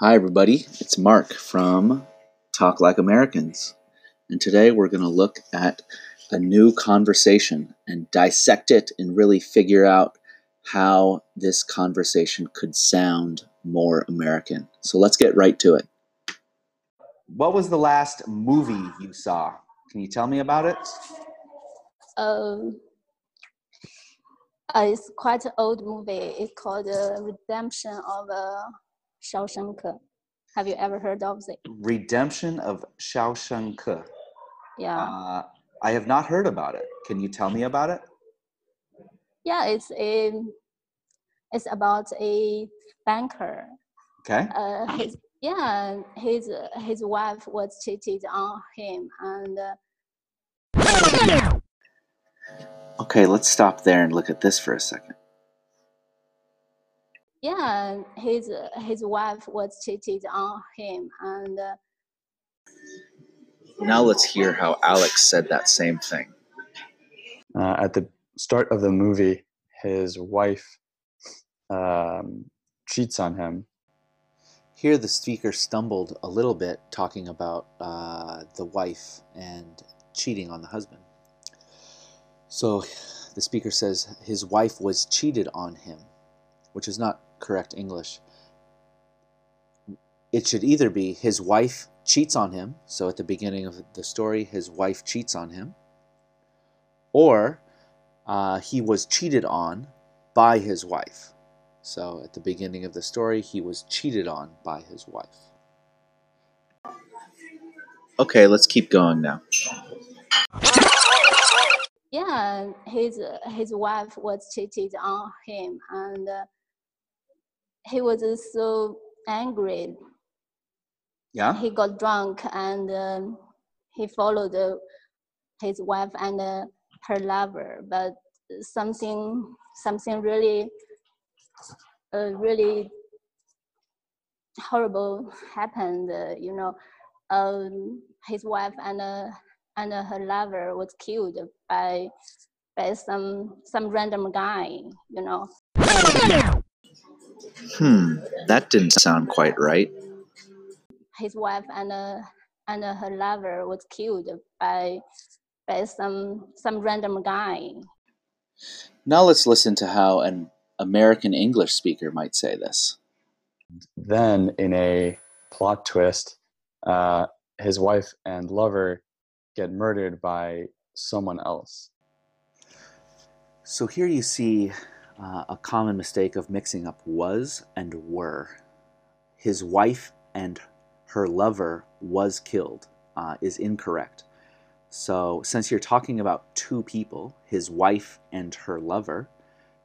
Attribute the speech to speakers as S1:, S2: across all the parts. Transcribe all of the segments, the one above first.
S1: Hi, everybody. It's Mark from Talk Like Americans. And today we're going to look at a new conversation and dissect it and really figure out how this conversation could sound more American. So let's get right to it.
S2: What was the last movie you saw? Can you tell me about it?
S3: Um, uh, it's quite an old movie. It's called uh, Redemption of uh, Shawshank. Have you ever heard of it?
S2: Redemption of Shawshank.
S3: Yeah.
S2: Uh, I have not heard about it. Can you tell me about it?
S3: Yeah, it's a it's about a banker.
S2: Okay.
S3: Uh, his yeah, his his wife was cheated on him, and uh,
S1: Okay, let's stop there and look at this for a second.
S3: Yeah, his his wife was cheated on him, and uh,
S1: Now let's hear how Alex said that same thing.
S4: uh, at the start of the movie, his wife um, cheats on him.
S1: Here, the speaker stumbled a little bit talking about uh, the wife and cheating on the husband. So the speaker says his wife was cheated on him, which is not correct English. It should either be his wife cheats on him, so at the beginning of the story, his wife cheats on him, or uh, he was cheated on by his wife. So at the beginning of the story, he was cheated on by his wife. Okay, let's keep going now.
S3: yeah, his his wife was cheated on him, and uh, he was so angry.
S2: Yeah.
S3: He got drunk and um, he followed uh, his wife and uh, her lover, but something something really uh, really horrible happened. Uh, you know, um, his wife and uh, and uh, her lover was killed by by some some random guy. You know.
S1: Hmm, that didn't sound quite right.
S3: his wife and uh, and uh, her lover was killed by by some some random guy.
S1: Now let's listen to how an American English speaker might say this.
S4: Then, in a plot twist, uh, his wife and lover get murdered by someone else.
S1: So here you see uh, a common mistake of mixing up was and were. His wife and her lover was killed uh, is incorrect. So since you're talking about two people, his wife and her lover,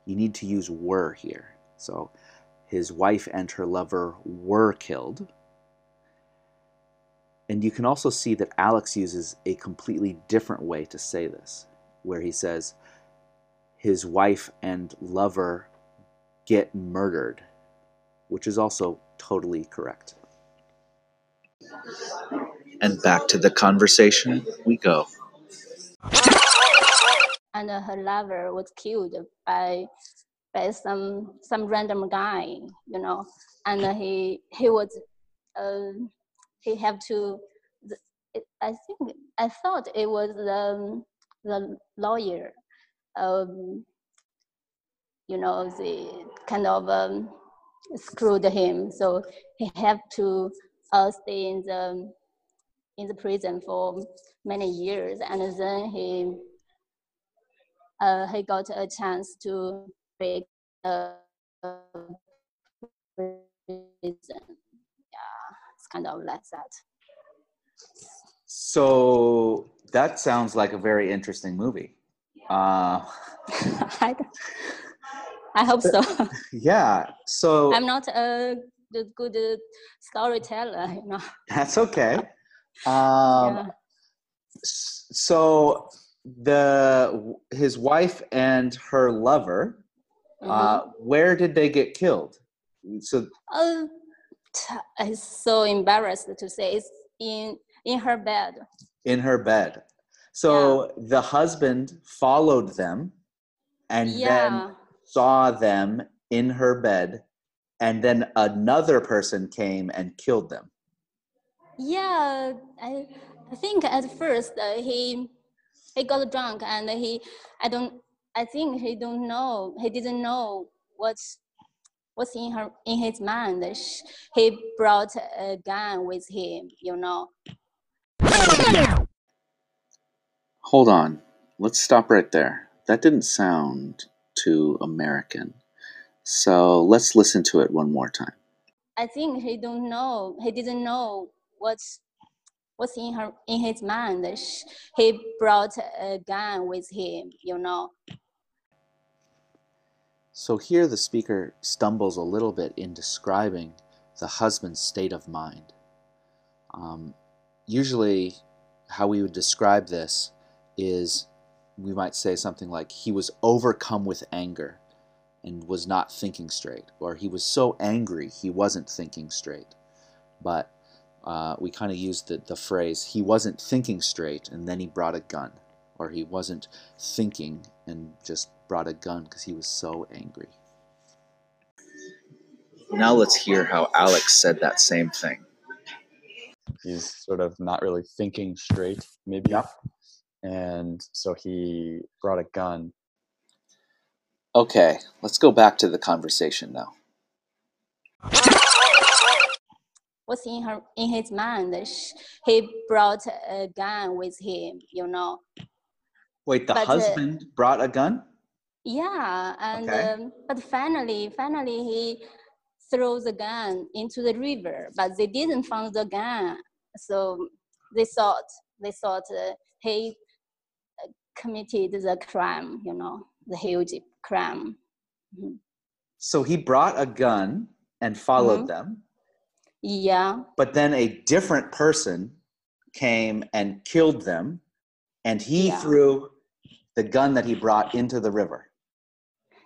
S1: you need to use were here. So his wife and her lover were killed. And you can also see that Alex uses a completely different way to say this, where he says, his wife and lover get murdered, which is also totally correct. And back to the conversation we go.
S3: And uh, her lover was killed by by some some random guy. You know, and uh, he he was uh, he have to. I think I thought it was the the lawyer. Um, you know, the kind of um, screwed him, so he had to uh, stay in the in the prison for many years, and then he uh, he got a chance to break the prison. Yeah, it's kind of like that.
S2: So that sounds like a very interesting movie. Uh,
S3: I, I hope so.
S2: yeah. So
S3: I'm not a good, good uh, storyteller, you know.
S2: that's okay. Um,
S3: yeah.
S2: so the his wife and her lover
S3: Mhm.
S2: uh, where did they get killed so
S3: Uh, I'm so embarrassed to say it's in in her bed.
S2: in her bed so the husband followed them and then saw them in her bed and then another person came and killed them.
S3: Yeah, I, I think at first uh, he he got drunk and he I don't I think he don't know he didn't know what's what's in her in his mind. He brought a gun with him, you know.
S1: Hold on. Let's stop right there. That didn't sound too American. So let's listen to it one more time.
S3: I think he don't know he didn't know what's what's in her in his mind. He brought a gun with him, you know.
S1: So here the speaker stumbles a little bit in describing the husband's state of mind. Um, usually, how we would describe this is we might say something like, he was overcome with anger and was not thinking straight, or he was so angry he wasn't thinking straight. But uh, we kind of used the, the phrase, he wasn't thinking straight and then he brought a gun, or he wasn't thinking and just brought a gun because he was so angry. Now let's hear how Alex said that same thing.
S4: He's sort of not really thinking straight, maybe.
S2: Yep.
S4: And so he brought a gun.
S1: Okay, let's go back to the conversation now.
S3: what's in her in his mind. He brought a gun with him, you know.
S2: Wait, the
S3: But, uh,
S2: husband brought a gun?
S3: Yeah, and
S2: Okay.
S3: um, but finally, finally he threw the gun into the river, but they didn't find the gun, so they thought they thought uh, he uh, committed the crime, you know, the huge crime. Mhm.
S2: So he brought a gun and followed
S3: Mhm.
S2: them,
S3: Yeah,
S2: but then a different person came and killed them, and he
S3: Yeah.
S2: threw the gun that he brought into the river.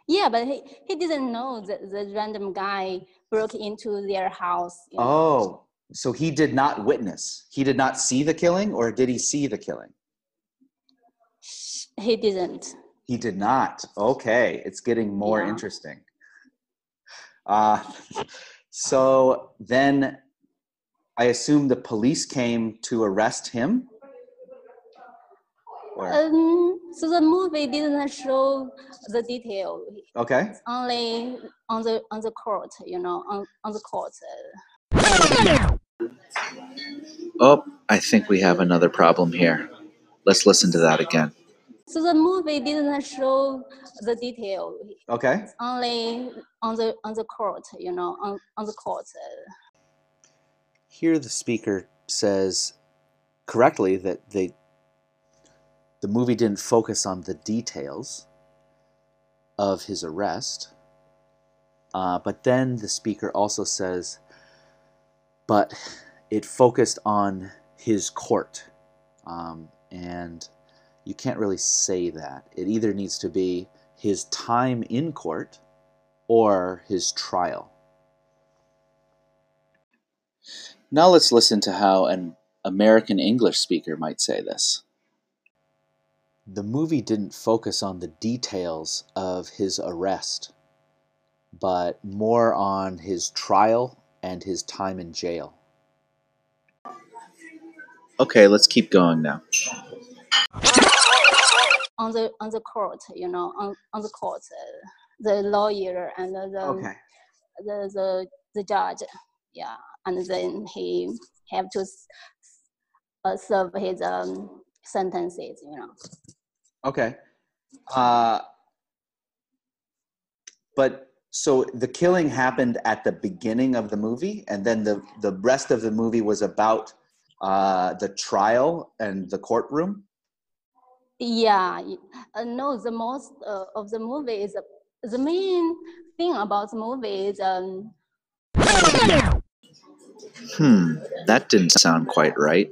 S3: yeah, but he, he didn't know that the random guy broke into their house. you know.
S2: Oh, so he did not witness. He did not see the killing, or did he see the killing?
S3: He didn't.
S2: He did not. Okay, it's getting more
S3: Yeah.
S2: interesting. Uh, so then I assume the police came to arrest him? Or,
S3: Um, so the movie didn't show the detail.
S2: okay,
S3: It's only on the on the court, you know, on, on the court. uh,
S1: Oh, I think we have another problem here. Let's listen to that again.
S3: So the movie didn't show the detail.
S2: okay.
S3: It's only on the on the court, you know, on, on the court.
S1: Here the speaker says correctly that they the movie didn't focus on the details of his arrest. Uh, but then the speaker also says, but it focused on his court. Um, and you can't really say that. It either needs to be his time in court or his trial. Now let's listen to how an American English speaker might say this. The movie didn't focus on the details of his arrest, but more on his trial and his time in jail. Okay, let's keep going now.
S3: On the on the court, you know, on, on the court. uh, the lawyer and the
S2: Okay.
S3: the, the the judge, yeah, and then he have to uh, serve his um, sentences, you know.
S2: Okay. Uh, but so the killing happened at the beginning of the movie, and then the the rest of the movie was about uh, the trial and the courtroom.
S3: Yeah, uh, no, the most uh, of the movie is uh, the main thing about the movie is um,
S1: Hmm, that didn't sound quite right.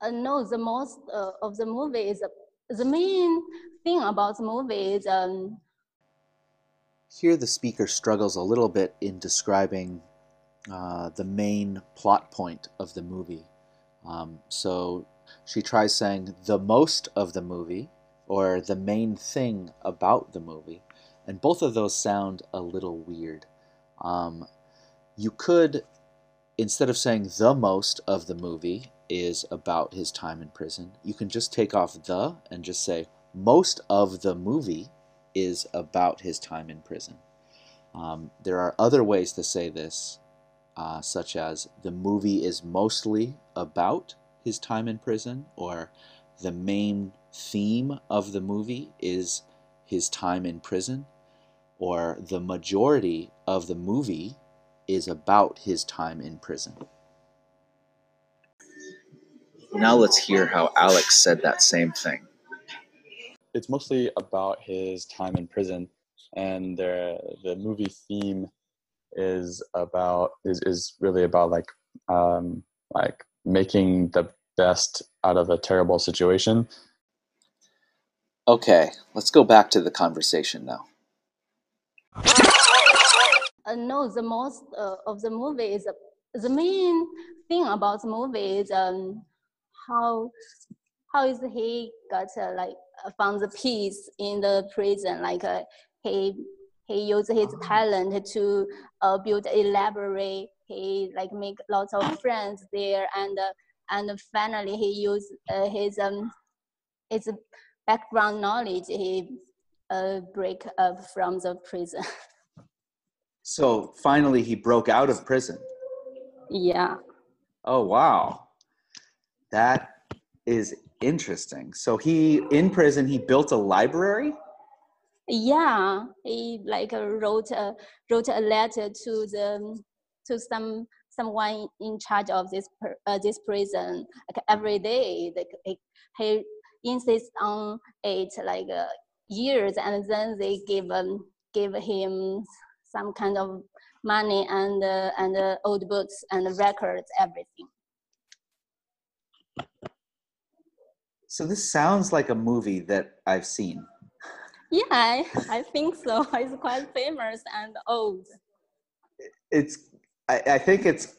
S3: uh, no, the most uh, of the movie is uh, the main thing about the movie is um,
S1: Here, the speaker struggles a little bit in describing uh, the main plot point of the movie. Um, so she tries saying the most of the movie or the main thing about the movie, and both of those sound a little weird. Um, you could, instead of saying the most of the movie is about his time in prison, you can just take off the and just say most of the movie is about his time in prison. Um, there are other ways to say this, uh, such as the movie is mostly about his time in prison, or the main theme of the movie is his time in prison, or the majority of the movie is about his time in prison. Now let's hear how Alex said that same thing.
S4: It's mostly about his time in prison, and the the movie theme is about is, is really about like um, like making the best out of a terrible situation.
S1: Okay, let's go back to the conversation now.
S3: Uh, no, the most uh, of the movie is uh, the main thing about the movie is um, how how is he got uh, like uh, found the peace in the prison like uh, he he used his talent to uh, build a library he like make lots of friends there and uh, and finally he used uh, his um his background knowledge he uh, break up from the prison
S2: So finally, he broke out of prison.
S3: yeah
S2: Oh wow, that is interesting. So he in prison he built a library.
S3: yeah he like uh, wrote a wrote a letter to the to some someone in charge of this uh, this prison. Like every day like he, insists on it like uh, years and then they give um, give him some kind of money and uh, and uh, old books and records everything.
S2: So this sounds like a movie that I've seen.
S3: yeah I, I think so. It's quite famous and old.
S2: It's I, I think it's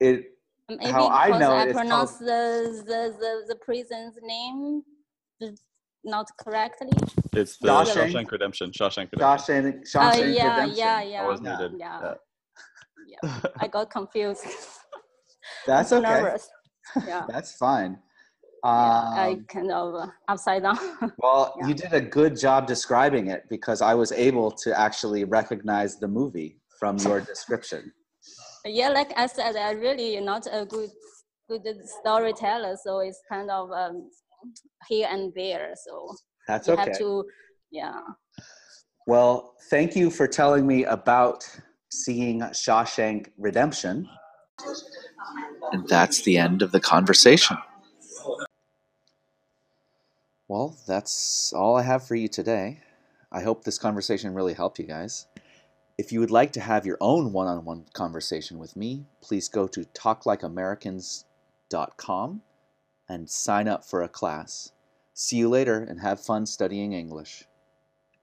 S2: it
S3: Maybe
S2: How I
S3: because
S2: know
S3: I
S2: it, it's called-
S3: pronounce the, the, the, the prison's name not correctly.
S4: It's the
S2: Shawshank?
S4: Shawshank, Redemption. Shawshank Redemption.
S2: Shawshank, Shawshank
S3: yeah,
S2: Redemption.
S3: yeah, yeah,
S4: Always
S2: Yeah.
S4: needed.
S3: yeah,
S4: Yeah.
S3: yeah. I got confused.
S2: That's okay.
S3: Nervous. Yeah,
S2: That's fine.
S3: yeah. I
S2: Um,
S3: kind of uh, upside down.
S2: well,
S3: yeah.
S2: you did a good job describing it because I was able to actually recognize the movie from your description.
S3: Yeah, like I said, I really not a good good storyteller, so it's kind of um, here and there. So
S2: That's
S3: you
S2: okay.
S3: have to, yeah.
S2: Well, thank you for telling me about seeing Shawshank Redemption.
S1: And that's the end of the conversation. Well, that's all I have for you today. I hope this conversation really helped you guys. If you would like to have your own one on one conversation with me, please go to talklikeamericans.com and sign up for a class. See you later and have fun studying English.